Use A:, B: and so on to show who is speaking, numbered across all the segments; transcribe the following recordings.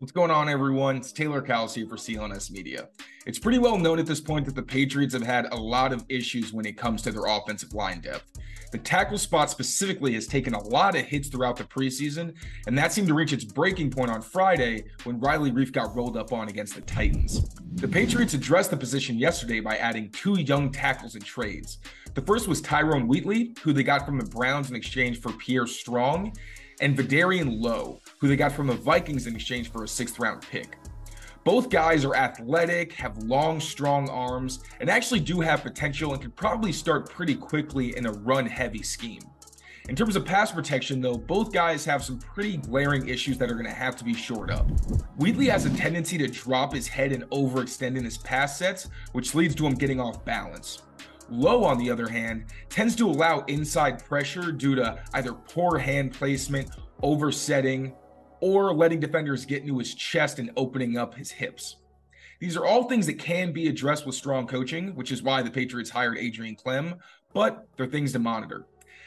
A: What's going on, everyone? It's Taylor Kyles for CLNS Media. It's pretty well known at this point that the Patriots have had a lot of issues when it comes to their offensive line depth. The tackle spot specifically has taken a lot of hits throughout the preseason, and that seemed to reach its breaking point on Friday when Riley Reiff got rolled up on against the Titans. The Patriots addressed the position yesterday by adding two young tackles in trades. The first was Tyrone Wheatley, who they got from the Browns in exchange for Pierre Strong, and Vederian Lowe, who they got from the Vikings in exchange for a sixth round pick. Both guys are athletic, have long, strong arms, and actually do have potential and could probably start pretty quickly in a run heavy scheme. In terms of pass protection, though, both guys have some pretty glaring issues that are going to have to be shored up. Wheatley has a tendency to drop his head and overextend in his pass sets, which leads to him getting off balance. Lowe, on the other hand, tends to allow inside pressure due to either poor hand placement, oversetting, or letting defenders get into his chest and opening up his hips. These are all things that can be addressed with strong coaching, which is why the Patriots hired Adrian Klemm, but they're things to monitor.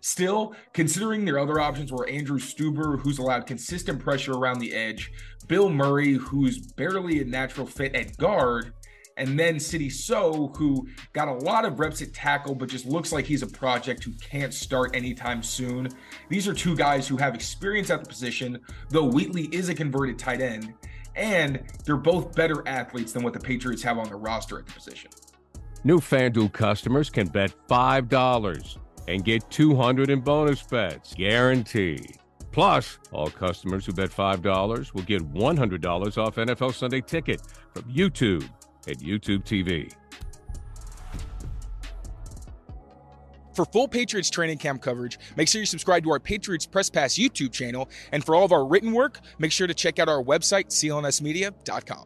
A: Still, considering their other options were Andrew Stueber, who's allowed consistent pressure around the edge, Bill Murray, who's barely a natural fit at guard, and then Sidy Sow, who got a lot of reps at tackle, but just looks like he's a project who can't start anytime soon. These are two guys who have experience at the position, though Wheatley is a converted tight end, and they're both better athletes than what the Patriots have on their roster at the position.
B: New FanDuel customers can bet $5 and get 200 in bonus bets, guaranteed. Plus, all customers who bet $5 will get $100 off NFL Sunday ticket from YouTube at YouTube TV.
C: For full Patriots training camp coverage, make sure you subscribe to our Patriots Press Pass YouTube channel. And for all of our written work, make sure to check out our website, clnsmedia.com.